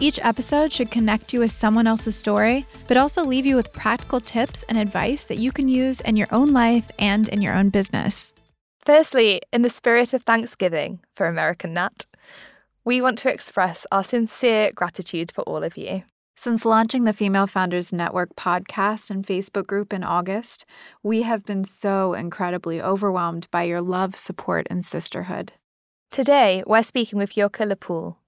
Each episode should connect you with someone else's story, but also leave you with practical tips and advice that you can use in your own life and in your own business. Firstly, in the spirit of Thanksgiving for American Nat, we want to express our sincere gratitude for all of you. Since launching the Female Founders Network podcast and Facebook group in August, we have been so incredibly overwhelmed by your love, support, and sisterhood. Today, we're speaking with Joke Le Poole.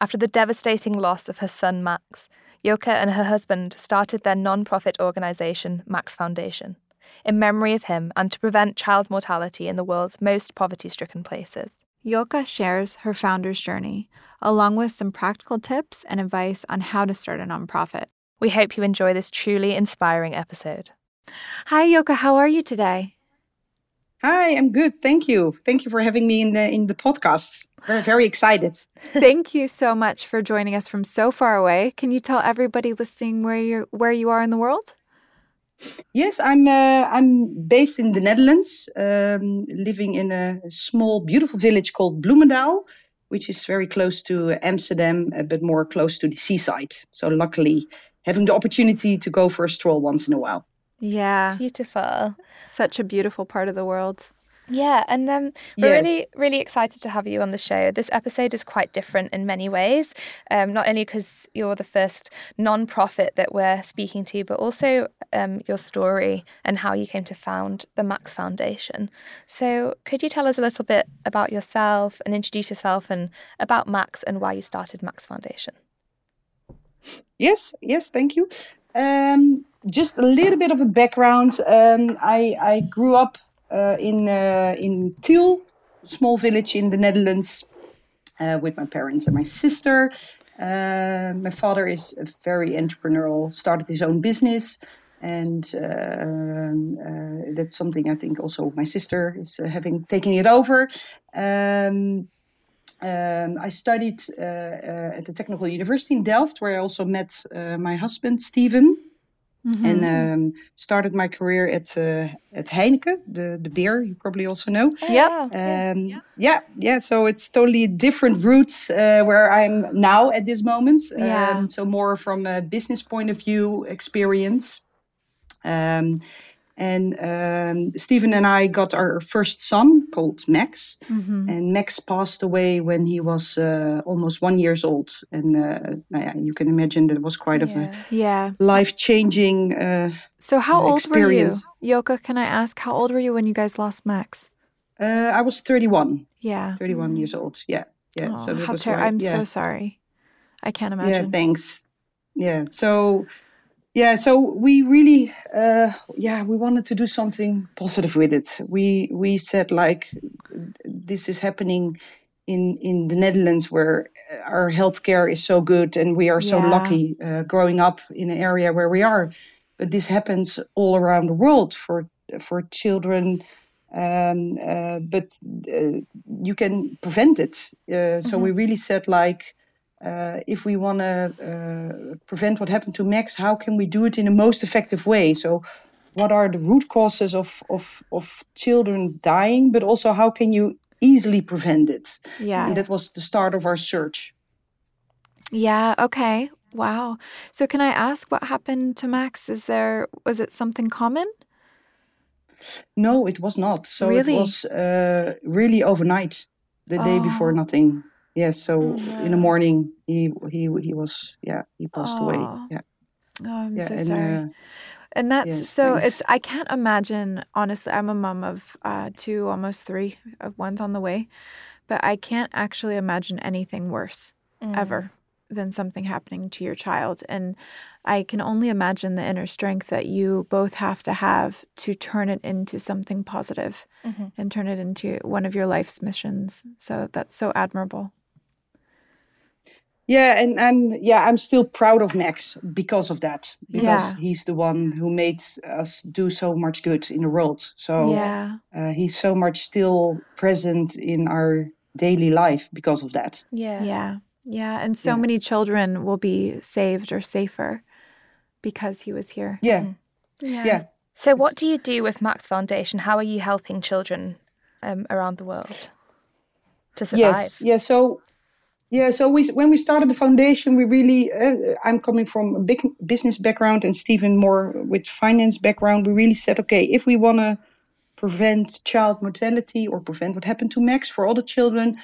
After the devastating loss of her son Max, Joke and her husband started their non profit organisation, Max Foundation in memory of him and to prevent child mortality in the world's most poverty stricken places. Joke shares her founder's journey, along with some practical tips and advice on how to start a nonprofit. We hope you enjoy this truly inspiring episode. Hi, Joke. How are you today? Hi, I'm good. Thank you. Thank you for having me in the in the podcast. Very very excited. Thank you so much for joining us from so far away. Can you tell everybody listening where you where you are in the world? Yes, I'm. Uh, I'm based in the Netherlands, um, living in a small, beautiful village called Bloemendaal, which is very close to Amsterdam, uh, but more close to the seaside. So, luckily, having the opportunity to go for a stroll once in a while. Yeah, beautiful. Such a beautiful part of the world. Yeah, and um, we're yes. really, really excited to have you on the show. This episode is quite different in many ways, um, not only because you're the first non-profit that we're speaking to, but also um, your story and how you came to found the Max Foundation. So, could you tell us a little bit about yourself and introduce yourself and about Max and why you started Max Foundation? Yes, yes, thank you. Um, just a little bit of a background. Um, I, I grew up uh, in uh, in Tiel, small village in the Netherlands, uh, with my parents and my sister. my father is very entrepreneurial, started his own business, and that's something I think also my sister is having taken it over. Um, um, I studied uh, uh, at the Technical University in Delft, where I also met uh, my husband, Steven. Mm-hmm. And um, started my career at uh, at Heineken, the the beer you probably also know. Oh, yeah. Um, yeah. yeah, yeah. So it's totally different routes uh, where I'm now at this moment. Yeah. Um, so more from a business point of view experience. And um, Stephen and I got our first son called Max. Mm-hmm. And Max passed away when he was uh, almost one years old. And uh, you can imagine that was quite yeah. of a yeah. life changing. Uh, so, how old experience. were you, Joke? Can I ask how old were you when you guys lost Max? Uh, I was thirty-one. Yeah, thirty-one mm-hmm. years old. Yeah, yeah. Oh, so how ter- I'm yeah. so sorry. I can't imagine. Yeah, thanks. Yeah, so yeah so we really uh, yeah we wanted to do something positive with it we we said like this is happening in in the netherlands where our healthcare is so good and we are so yeah. lucky uh, growing up in an area where we are but this happens all around the world for for children um, uh, but uh, you can prevent it uh, so mm-hmm. we really said like uh, if we want to uh, prevent what happened to Max, how can we do it in the most effective way? So, what are the root causes of, of, of children dying, but also how can you easily prevent it? Yeah. And that was the start of our search. Yeah, okay. Wow. So, can I ask what happened to Max? Is there, was it something common? No, it was not. So, really? it was uh, really overnight, the oh. day before oh. Nothing yeah so oh, in the morning he he he was yeah he passed away yeah oh i'm yeah, so and, sorry uh, and that's yes, so thanks. it's i can't imagine honestly i'm a mom of uh, two almost three one's on the way but i can't actually imagine anything worse mm. ever than something happening to your child and i can only imagine the inner strength that you both have to have to turn it into something positive mm-hmm. and turn it into one of your life's missions so that's so admirable yeah, and I'm yeah, I'm still proud of Max because of that. Because yeah. he's the one who made us do so much good in the world. So yeah, uh, he's so much still present in our daily life because of that. Yeah, yeah, yeah, and so yeah. many children will be saved or safer because he was here. Yeah, mm-hmm. yeah. yeah. So, what do you do with Max Foundation? How are you helping children um, around the world to survive? Yes, yeah. So yeah, so we when we started the foundation, we really uh, I'm coming from a big business background and Stephen more with finance background. We really said, okay, if we want to prevent child mortality or prevent what happened to Max for all the children,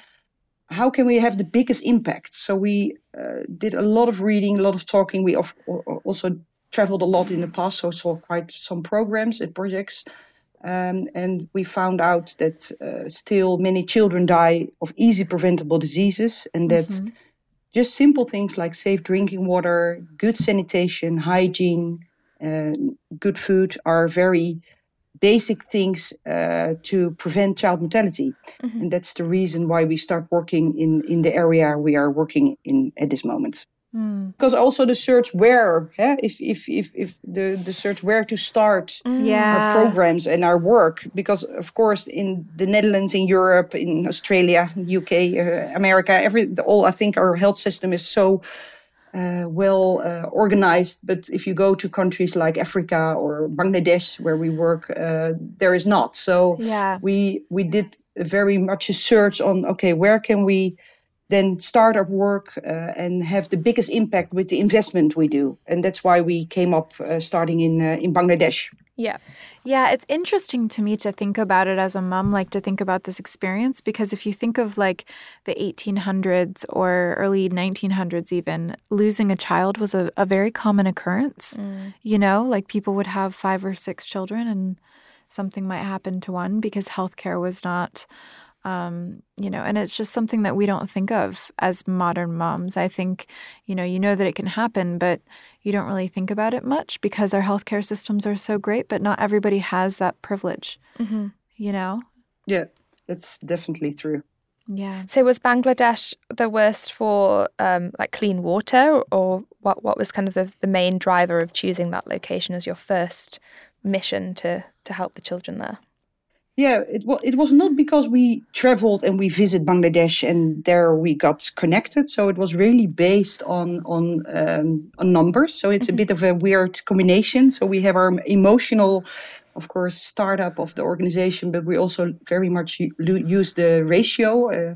how can we have the biggest impact? So we uh, did a lot of reading, a lot of talking. We also traveled a lot in the past, so saw quite some programs and projects. Um, and we found out that uh, still many children die of easy preventable diseases, and that mm-hmm. just simple things like safe drinking water, good sanitation, hygiene, uh, good food are very basic things uh, to prevent child mortality. Mm-hmm. And that's the reason why we start working in, in the area we are working in at this moment. Mm. Because also the search where, yeah, if, if, if, if the, the search where to start mm. yeah. our programs and our work. Because, of course, in the Netherlands, in Europe, in Australia, UK, uh, America, every all I think our health system is so uh, well uh, organized. But if you go to countries like Africa or Bangladesh, where we work, uh, there is not. So yeah. we we did very much a search on okay, where can we then start our work uh, and have the biggest impact with the investment we do. And that's why we came up uh, starting in uh, in Bangladesh. Yeah. Yeah, it's interesting to me to think about it as a mom, like to think about this experience, because if you think of like the 1800s or early 1900s, even, losing a child was a, a very common occurrence. Mm. You know, like people would have five or six children and something might happen to one because healthcare was not um, you know, and it's just something that we don't think of as modern moms. I think, you know, you know that it can happen, but you don't really think about it much because our healthcare systems are so great, but not everybody has that privilege, mm-hmm. you know? Yeah, that's definitely true. Yeah. So was Bangladesh the worst for um, like clean water, or what? What was kind of the, the main driver of choosing that location as your first mission to to help the children there? Yeah, it was it was not because we traveled and we visit Bangladesh and there we got connected. So it was really based on on um, on numbers. So it's mm-hmm. a bit of a weird combination. So we have our emotional, of course, startup of the organization, but we also very much use the ratio uh,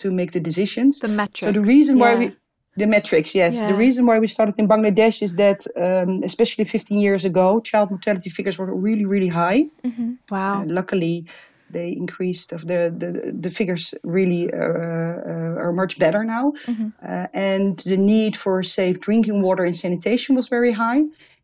to make the decisions. The metrics. So the reason yeah. why we the metrics, yes. Yeah. The reason why we started in Bangladesh is that, um, especially 15 years ago, child mortality figures were really, really high. Mm-hmm. Wow. Uh, luckily, they increased. Of the, the the figures really uh, uh, are much better now, mm-hmm. Uh, and the need for safe drinking water and sanitation was very high.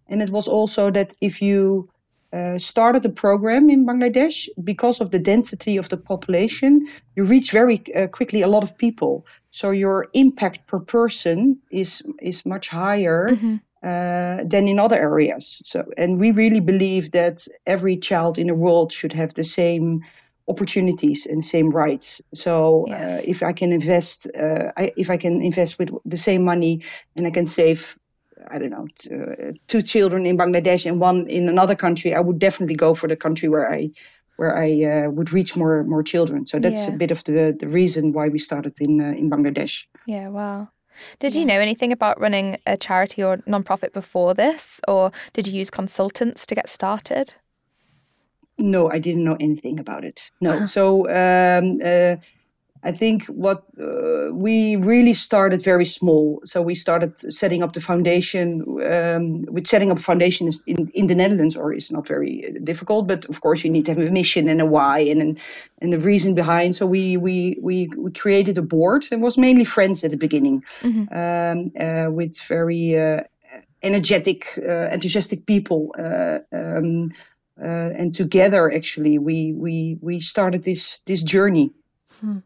And it was also that if you uh, started a program in Bangladesh because of the density of the population. You reach very uh, quickly a lot of people, so your impact per person is is much higher mm-hmm. uh, than in other areas. So, and we really believe that every child in the world should have the same opportunities and same rights. So uh, if I can invest, uh, I, if I can invest with the same money and I can save I don't know, uh, two children in Bangladesh and one in another country, I would definitely go for the country where I where I uh, would reach more more children. So that's yeah. a bit of the the reason why we started in uh, in Bangladesh. Yeah, wow. Did yeah. you know anything about running a charity or nonprofit before this, or did you use consultants to get started? No, I didn't know anything about it. No, so um, uh, I think what uh, we really started very small. So we started setting up the foundation. Um, with setting up a foundation in, in the Netherlands, or is not very difficult. But of course, you need to have a mission and a why and and, and the reason behind. So we we we we created a board. It was mainly friends at the beginning, mm-hmm. um, uh, with very uh, energetic, uh, enthusiastic people. Uh, um, uh, and together, actually, we we we started this this journey. Hmm.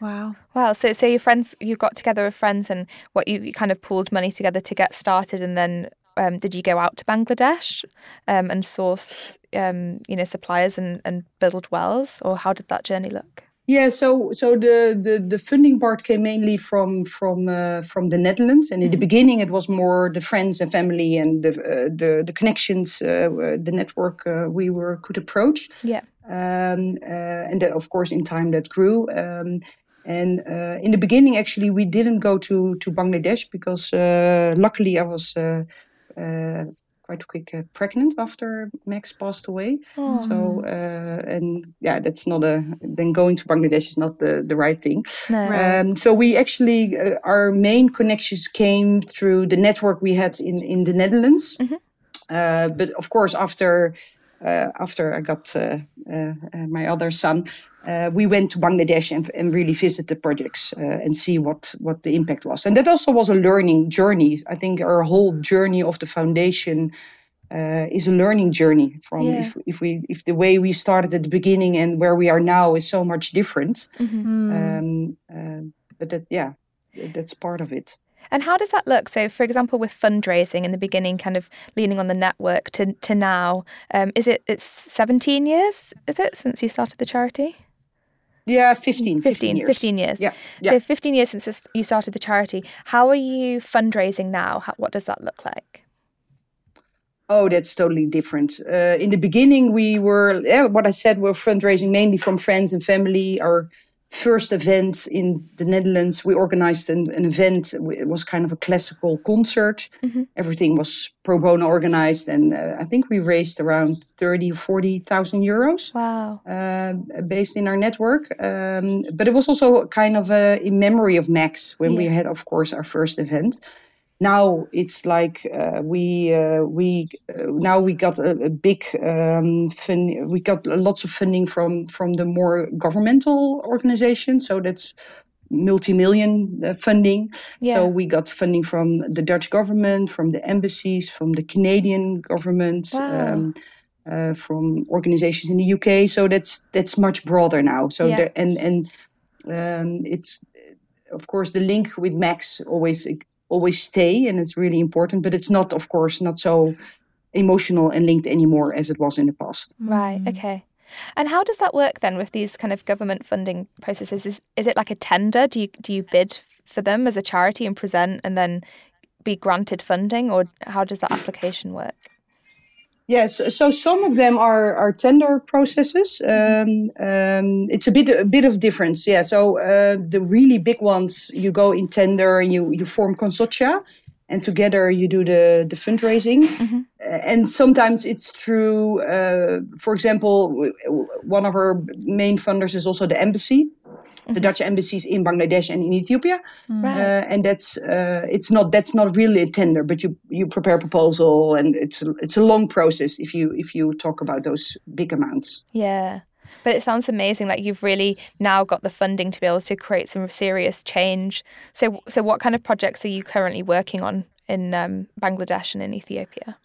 Wow. Wow. So, so your friends, you got together with friends and what you, you kind of pooled money together to get started. And then um, did you go out to Bangladesh um, and source, um, you know, suppliers and, and build wells? Or how did that journey look? Yeah, so so the, the, the funding part came mainly from from uh, from the Netherlands, and in mm-hmm. the beginning it was more the friends and family and the uh, the, the connections, uh, the network uh, we were could approach. Yeah, um, uh, and that of course in time that grew. Um, and uh, in the beginning, actually, we didn't go to to Bangladesh because luckily I was quite quick uh, pregnant after Max passed away. Oh. So uh, and yeah, that's not a then going to Bangladesh is not the the right thing. No. Um, so we actually uh, our main connections came through the network we had in in the Netherlands. Mm-hmm. Uh, but of course, after uh, after I got uh, my other son, uh, we went to Bangladesh and, and really visit the projects uh, and see what, what the impact was. And that also was a learning journey. I think our whole journey of the foundation uh, is a learning journey from yeah. if, if we if the way we started at the beginning and where we are now is so much different. Mm-hmm. Um, uh, but that yeah, that's part of it. And how does that look? So, for example, with fundraising in the beginning, kind of leaning on the network to to now, um, is it it's seventeen years? Is it since you started the charity? Yeah, 15, 15, 15 years. 15 years. Yeah, yeah. So 15 years since you started the charity. How are you fundraising now? How, what does that look like? Oh, that's totally different. Uh, in the beginning, we were, yeah, what I said, we're fundraising mainly from friends and family. Our first event in the Netherlands, we organized an, an event. It was kind of a classical concert. Mm-hmm. Everything was pro bono organized, and uh, I think we raised around 30 or 40,000 euros. Wow. Uh, based in our network. Um, but it was also kind of a, in memory of Max when yeah. we had, of course, our first event now it's like uh, we uh, we uh, now we got a, a big um, we got lots of funding from from the more governmental organizations so that's multi-million uh, funding yeah. so we got funding from the dutch government from the embassies from the canadian government wow. um, uh, from organizations in the uk so that's that's much broader now so yeah. there, and and um, it's of course the link with max always always stay and it's really important but it's not of course not so emotional and linked anymore as it was in the past. Right mm. okay. And how does that work then with these kind of government funding processes? Is, is it like a tender? Do you do you bid for them as a charity and present and then be granted funding or how does that application work Yes, so some of them are, are tender processes. Um, um, it's a bit a bit of difference, yeah. So uh, the really big ones, you go in tender and you you form consortia, and together you do the the fundraising. Mm-hmm. And sometimes it's through, uh, for example, one of our main funders is also the embassy the mm-hmm. Dutch embassies in Bangladesh and in Ethiopia. Right. Uh, and that's uh, it's not that's not really a tender, but you you prepare a proposal, and it's a, it's a long process if you if you talk about those big amounts. Yeah. But it sounds amazing. Like you've really now got the funding to be able to create some serious change. So, so what kind of projects are you currently working on in um, Bangladesh and in Ethiopia?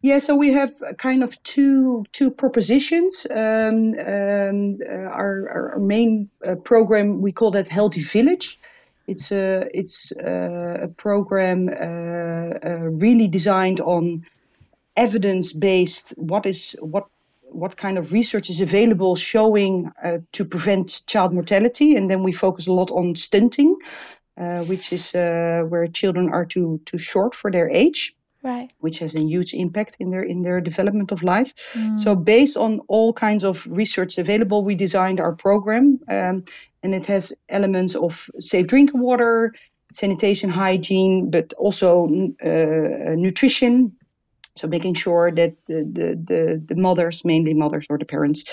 Yeah, so we have kind of two two propositions. Um, um, uh, our, our main uh, program we call that Healthy Village. It's a it's a, a program uh, uh really designed on evidence based. What is what what kind of research is available showing uh, to prevent child mortality, and then we focus a lot on stunting, uh, which is where children are too too short for their age right which has a huge impact in their in their development of life mm. so based on all kinds of research available we designed our program um, and it has elements of safe drinking water sanitation hygiene but also uh, nutrition so making sure that the, the, the, the, mothers mainly mothers or the parents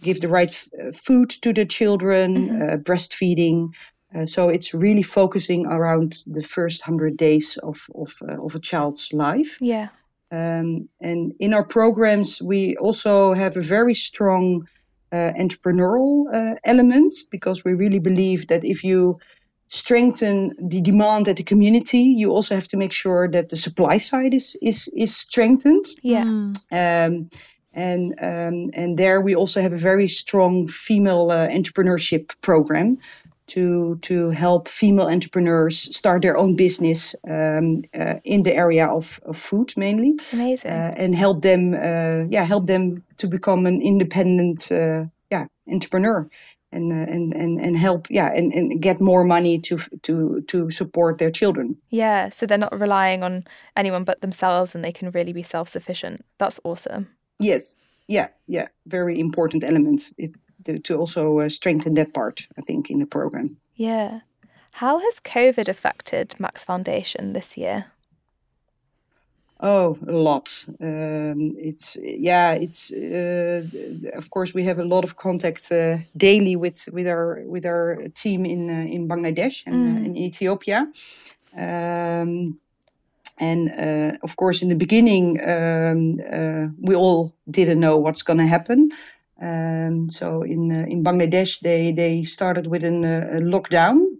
give the right f- food to the children mm-hmm. uh, breastfeeding uh, so it's really focusing around the first hundred days of of, uh, of a child's life. Yeah. Um, and in our programs, we also have a very strong uh, entrepreneurial uh, element because we really believe that if you strengthen the demand at the community, you also have to make sure that the supply side is is is strengthened. Yeah. Mm. Um, and um, and there we also have a very strong female uh, entrepreneurship program to to help female entrepreneurs start their own business um, uh, in the area of, of food mainly. Amazing. Uh, and help them, uh, yeah, help them to become an independent, uh, yeah, entrepreneur. and uh, and and and help yeah and, and get more money to to to support their children yeah so they're not relying on anyone but themselves and they can really be self-sufficient that's awesome yes yeah yeah very important elements it, to, to also uh, strengthen that part i think in the program yeah how has covid affected max foundation this year Oh, a lot. Um, it's yeah. It's uh, of course we have a lot of contact uh, daily with with our with our team in uh, in Bangladesh and uh, mm. in Ethiopia. Um, and uh, of course, in the beginning, um, uh, we all didn't know what's going to happen. Um, so in in Bangladesh, they they started with an, a lockdown,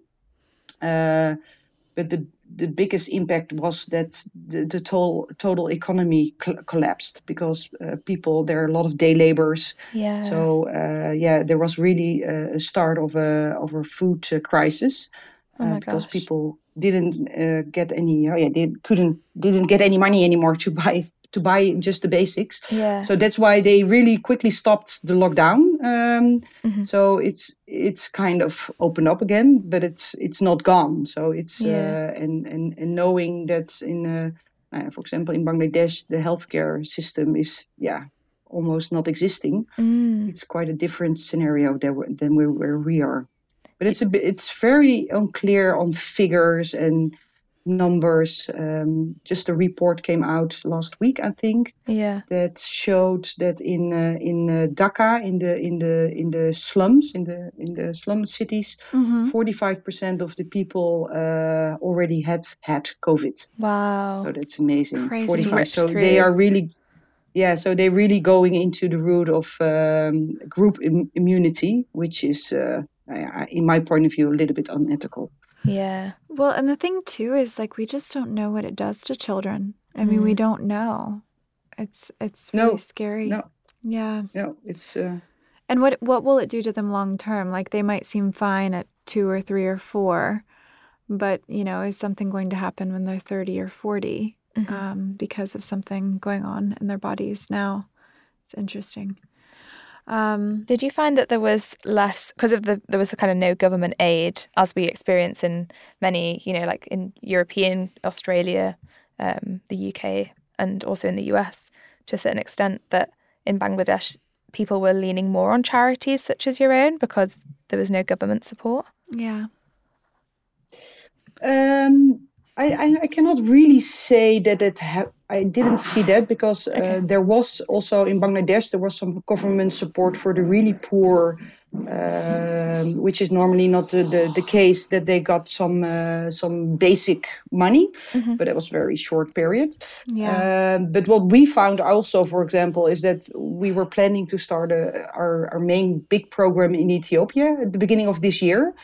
but the the biggest impact was that the, the total total economy collapsed because uh, people there are a lot of day laborers. Yeah. So uh, yeah, there was really a start of a of a food uh, crisis oh because people didn't uh, get any. Oh yeah, they couldn't didn't get any money anymore to buy to buy just the basics. Yeah. So that's why they really quickly stopped the lockdown. Um, mm-hmm. So it's it's kind of opened up again, but it's it's not gone. So it's yeah. uh, and, and and knowing that in uh, uh, for example in Bangladesh the healthcare system is yeah almost not existing. Mm. It's quite a different scenario than than where, where we are. But it's a bit, it's very unclear on figures and numbers. Um, just a report came out last week, I think. Yeah. That showed that in uh, in uh, Dhaka, in the in the in the slums, in the in the slum cities, mm-hmm. 45 percent of the people uh, already had had COVID. Wow. So that's amazing. Crazy. 45. So through. they are really. Yeah, so they're really going into the route of um, group Im- immunity, which is, uh, in my point of view, a little bit unethical. Yeah. Well, and the thing too is like we just don't know what it does to children. I mean, we mm. don't know. It's it's really no, scary. No. Yeah. No, it's uh And what what will it do to them long term? Like they might seem fine at 2 or 3 or 4, but you know, is something going to happen when they're 30 or 40 mm-hmm. um, because of something going on in their bodies now? It's interesting. Um, Did you find that there was less because of the there was a kind of no government aid as we experience in many you know like in European Australia, um, the UK, and also in the US to a certain extent that in Bangladesh people were leaning more on charities such as your own because there was no government support. Yeah. Um, I, I, cannot really say that it ha- I didn't see that because uh, okay. there was also in Bangladesh there was some government support for the really poor, uh, which is normally not the, the, the, case that they got some uh, some basic money, mm-hmm. but it was very short period. Yeah. Um, but what we found also, for example, is that we were planning to start a, our our main big program in Ethiopia at the beginning of this year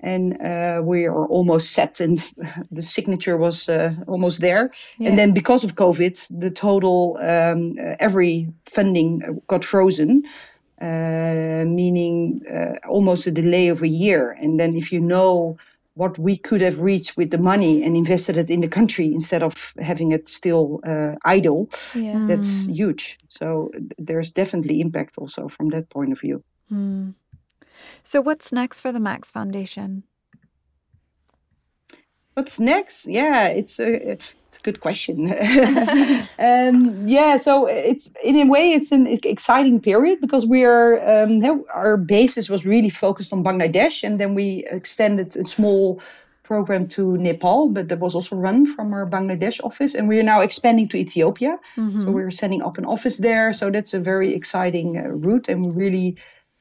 and uh, we are almost set and the signature was uh, almost there yeah. and then because of covid the total um, uh, every funding got frozen uh, meaning uh, almost a delay of a year and then if you know what we could have reached with the money and invested it in the country instead of having it still uh, idle yeah. that's mm. huge so there's definitely impact also from that point of view mm. So, what's next for the Max Foundation? What's next? Yeah, it's a, it's a good question. um, yeah, so it's in a way it's an exciting period because we are um, our basis was really focused on Bangladesh, and then we extended a small program to Nepal, but that was also run from our Bangladesh office, and we are now expanding to Ethiopia. Mm-hmm. So we're setting up an office there. So that's a very exciting uh, route, and we really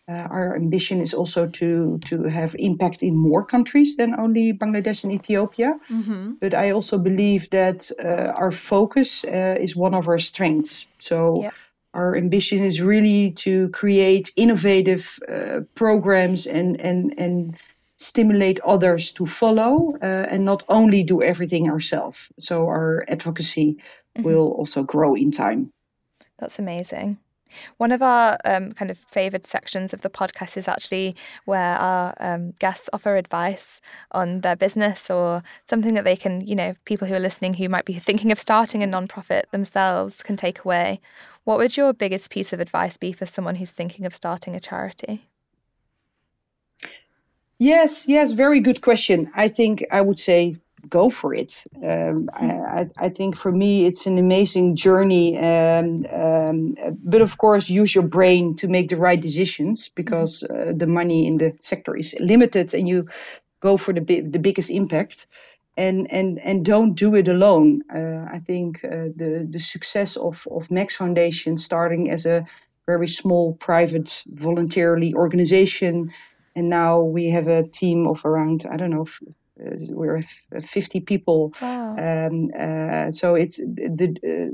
uh, our ambition is also to to have impact in more countries than only Bangladesh and Ethiopia. Mm-hmm. But I also believe that uh, our focus uh, is one of our strengths. So. Yeah. Our ambition is really to create innovative uh, programs and, and, and stimulate others to follow uh, and not only do everything ourselves. So our advocacy mm-hmm. will also grow in time. That's amazing. One of our um, kind of favoured sections of the podcast is actually where our um, guests offer advice on their business or something that they can, you know, people who are listening who might be thinking of starting a nonprofit themselves can take away. What would your biggest piece of advice be for someone who's thinking of starting a charity? Yes, yes, very good question. I think I would say go for it. Um, I, I, think for me, it's an amazing journey. Um, um, but of course, use your brain to make the right decisions because uh, the money in the sector is limited and you go for the, the biggest impact. And, and, and don't do it alone. Uh, I think uh, the, the success of, of Max Foundation, starting as a very small private voluntarily organization, and now we have a team of around, I don't know, we're 50 people. Wow. Um, uh, so it's the uh,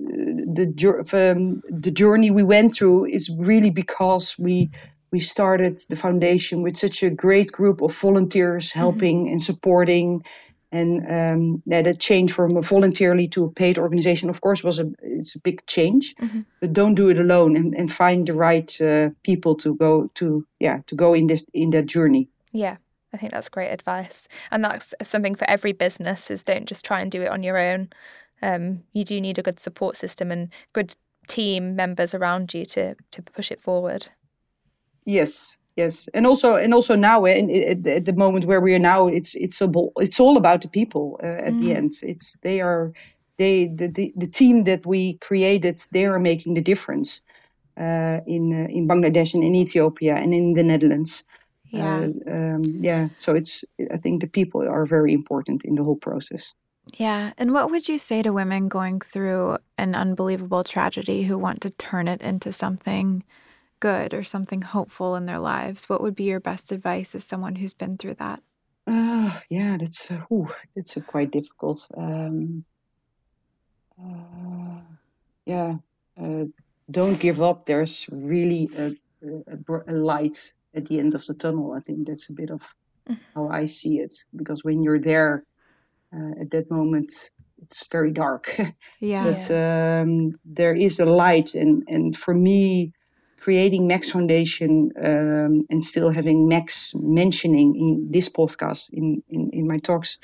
the um, the journey we went through is really because we we started the foundation with such a great group of volunteers mm-hmm. helping mm-hmm. and supporting and um, yeah, that change from a voluntarily to a paid organization of course was a it's a big change mm-hmm. but don't do it alone and, and find the right uh, people to go to yeah to go in this in that journey yeah I think that's great advice. And that's something for every business is don't just try and do it on your own. Um, you do need a good support system and good team members around you to to push it forward. Yes, yes, and also and also now in, in, at the moment where we are now, it's it's a, it's all about the people uh, at mm. the end. It's they are they the, the the team that we created. They are making the difference uh, in uh, in Bangladesh and in Ethiopia and in the Netherlands. Yeah. Um, yeah. So it's, I think the people are very important in the whole process. Yeah. And what would you say to women going through an unbelievable tragedy who want to turn it into something good or something hopeful in their lives? What would be your best advice as someone who's been through that? Uh, yeah, that's uh, ooh, that's uh, quite difficult. Um, uh, yeah, uh, don't give up. There's really a, a, a light at the end of the tunnel. I think that's a bit of mm-hmm. how I see it because when you're there uh, at that moment, it's very dark. Yeah. but um, there is a light, and and for me, creating Max Foundation um, and still having Max mentioning in this podcast in in, in my talks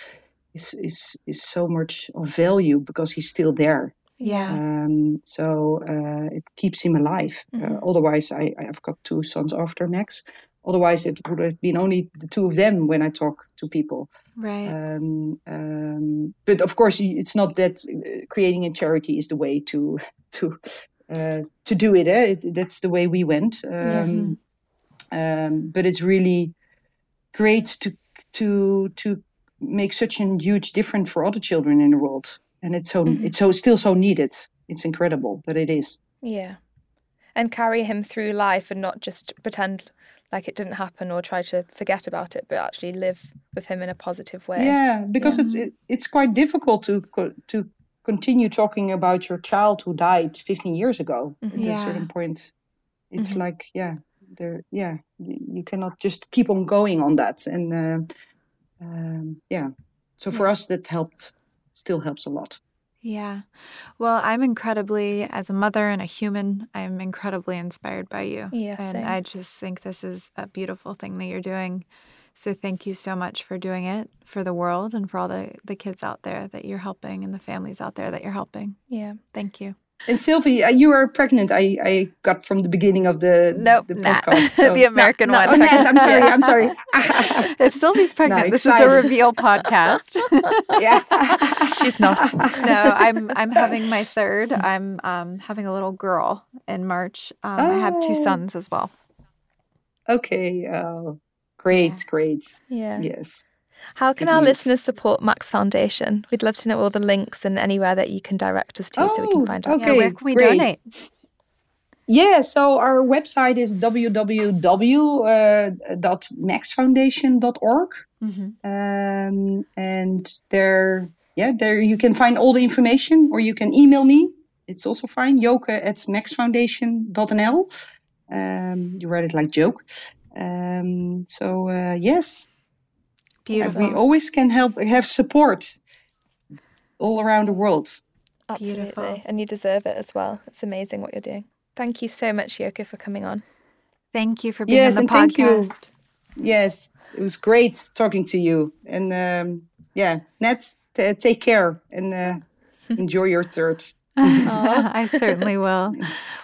is is is so much of value because he's still there. Yeah. Um, so uh, it keeps him alive. Uh, mm-hmm. Uh, otherwise, I, I've got two sons after Max. Otherwise, it would have been only the two of them when I talk to people. Right. Um, um, but of course, it's not that uh, creating a charity is the way to to uh, to do it, eh? it, That's the way we went. Um, um, but it's really great to to to make such a huge difference for other children in the world and it's so mm-hmm. it's so still so needed. It's incredible, but it is. Yeah, and carry him through life and not just pretend like it didn't happen or try to forget about it, but actually live with him in a positive way. Yeah, because yeah. it's it, it's quite difficult to to continue talking about your child who died 15 years ago. Mm-hmm. At yeah. a certain point, it's mm-hmm. like yeah, there yeah, you cannot just keep on going on that, and uh, um, yeah. So for us, that helped still helps a lot. Yeah. Well, I'm incredibly, as a mother and a human, I'm incredibly inspired by you. Yeah. And same. I just think this is a beautiful thing that you're doing. So thank you so much for doing it for the world and for all the, the kids out there that you're helping and the families out there that you're helping. Yeah. Thank you. And Sylvie, uh, you were pregnant. I, I got from the beginning of the nope, the podcast. So. the American no, one. No, oh, I'm sorry. I'm sorry. if Sylvie's pregnant, no, this is a reveal podcast. yeah, she's not. No, I'm I'm having my third. I'm um, having a little girl in March. Um, oh. I have two sons as well. Okay. Uh, great. Yeah. Great. Yeah. Yes. How can our listeners support Max Foundation? We'd love to know all the links and anywhere that you can direct us to oh, so we can oh, find out. Okay, yeah, where can we great. donate? Yeah, so our website is www.maxfoundation.org. Uh, mm-hmm. Um, and there, yeah, there you can find all the information or you can email me. It's also fine, joke at maxfoundation.nl. Um, you write it like joke. Um, so, uh, yes, Beautiful. And we always can help have support all around the world. Absolutely. Beautiful. And you deserve it as well. It's amazing what you're doing. Thank you so much, Joke, for coming on. Thank you for being yes, on the and podcast. Yes, it was great talking to you. And um, yeah, Net, t- take care and uh, enjoy your third. I certainly will.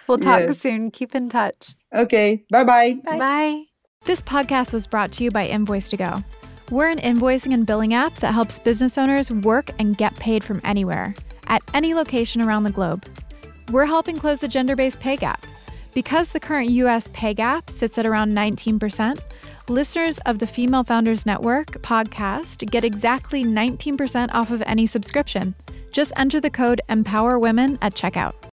We'll talk yes. soon. Keep in touch. Okay. Bye-bye. Bye. Bye. This podcast was brought to you by Invoice2Go. We're an invoicing and billing app that helps business owners work and get paid from anywhere, at any location around the globe. We're helping close the gender based pay gap. Because the current US pay gap sits at around 19%, listeners of the Female Founders Network podcast get exactly 19% off of any subscription. Just enter the code EMPOWERWOMEN at checkout.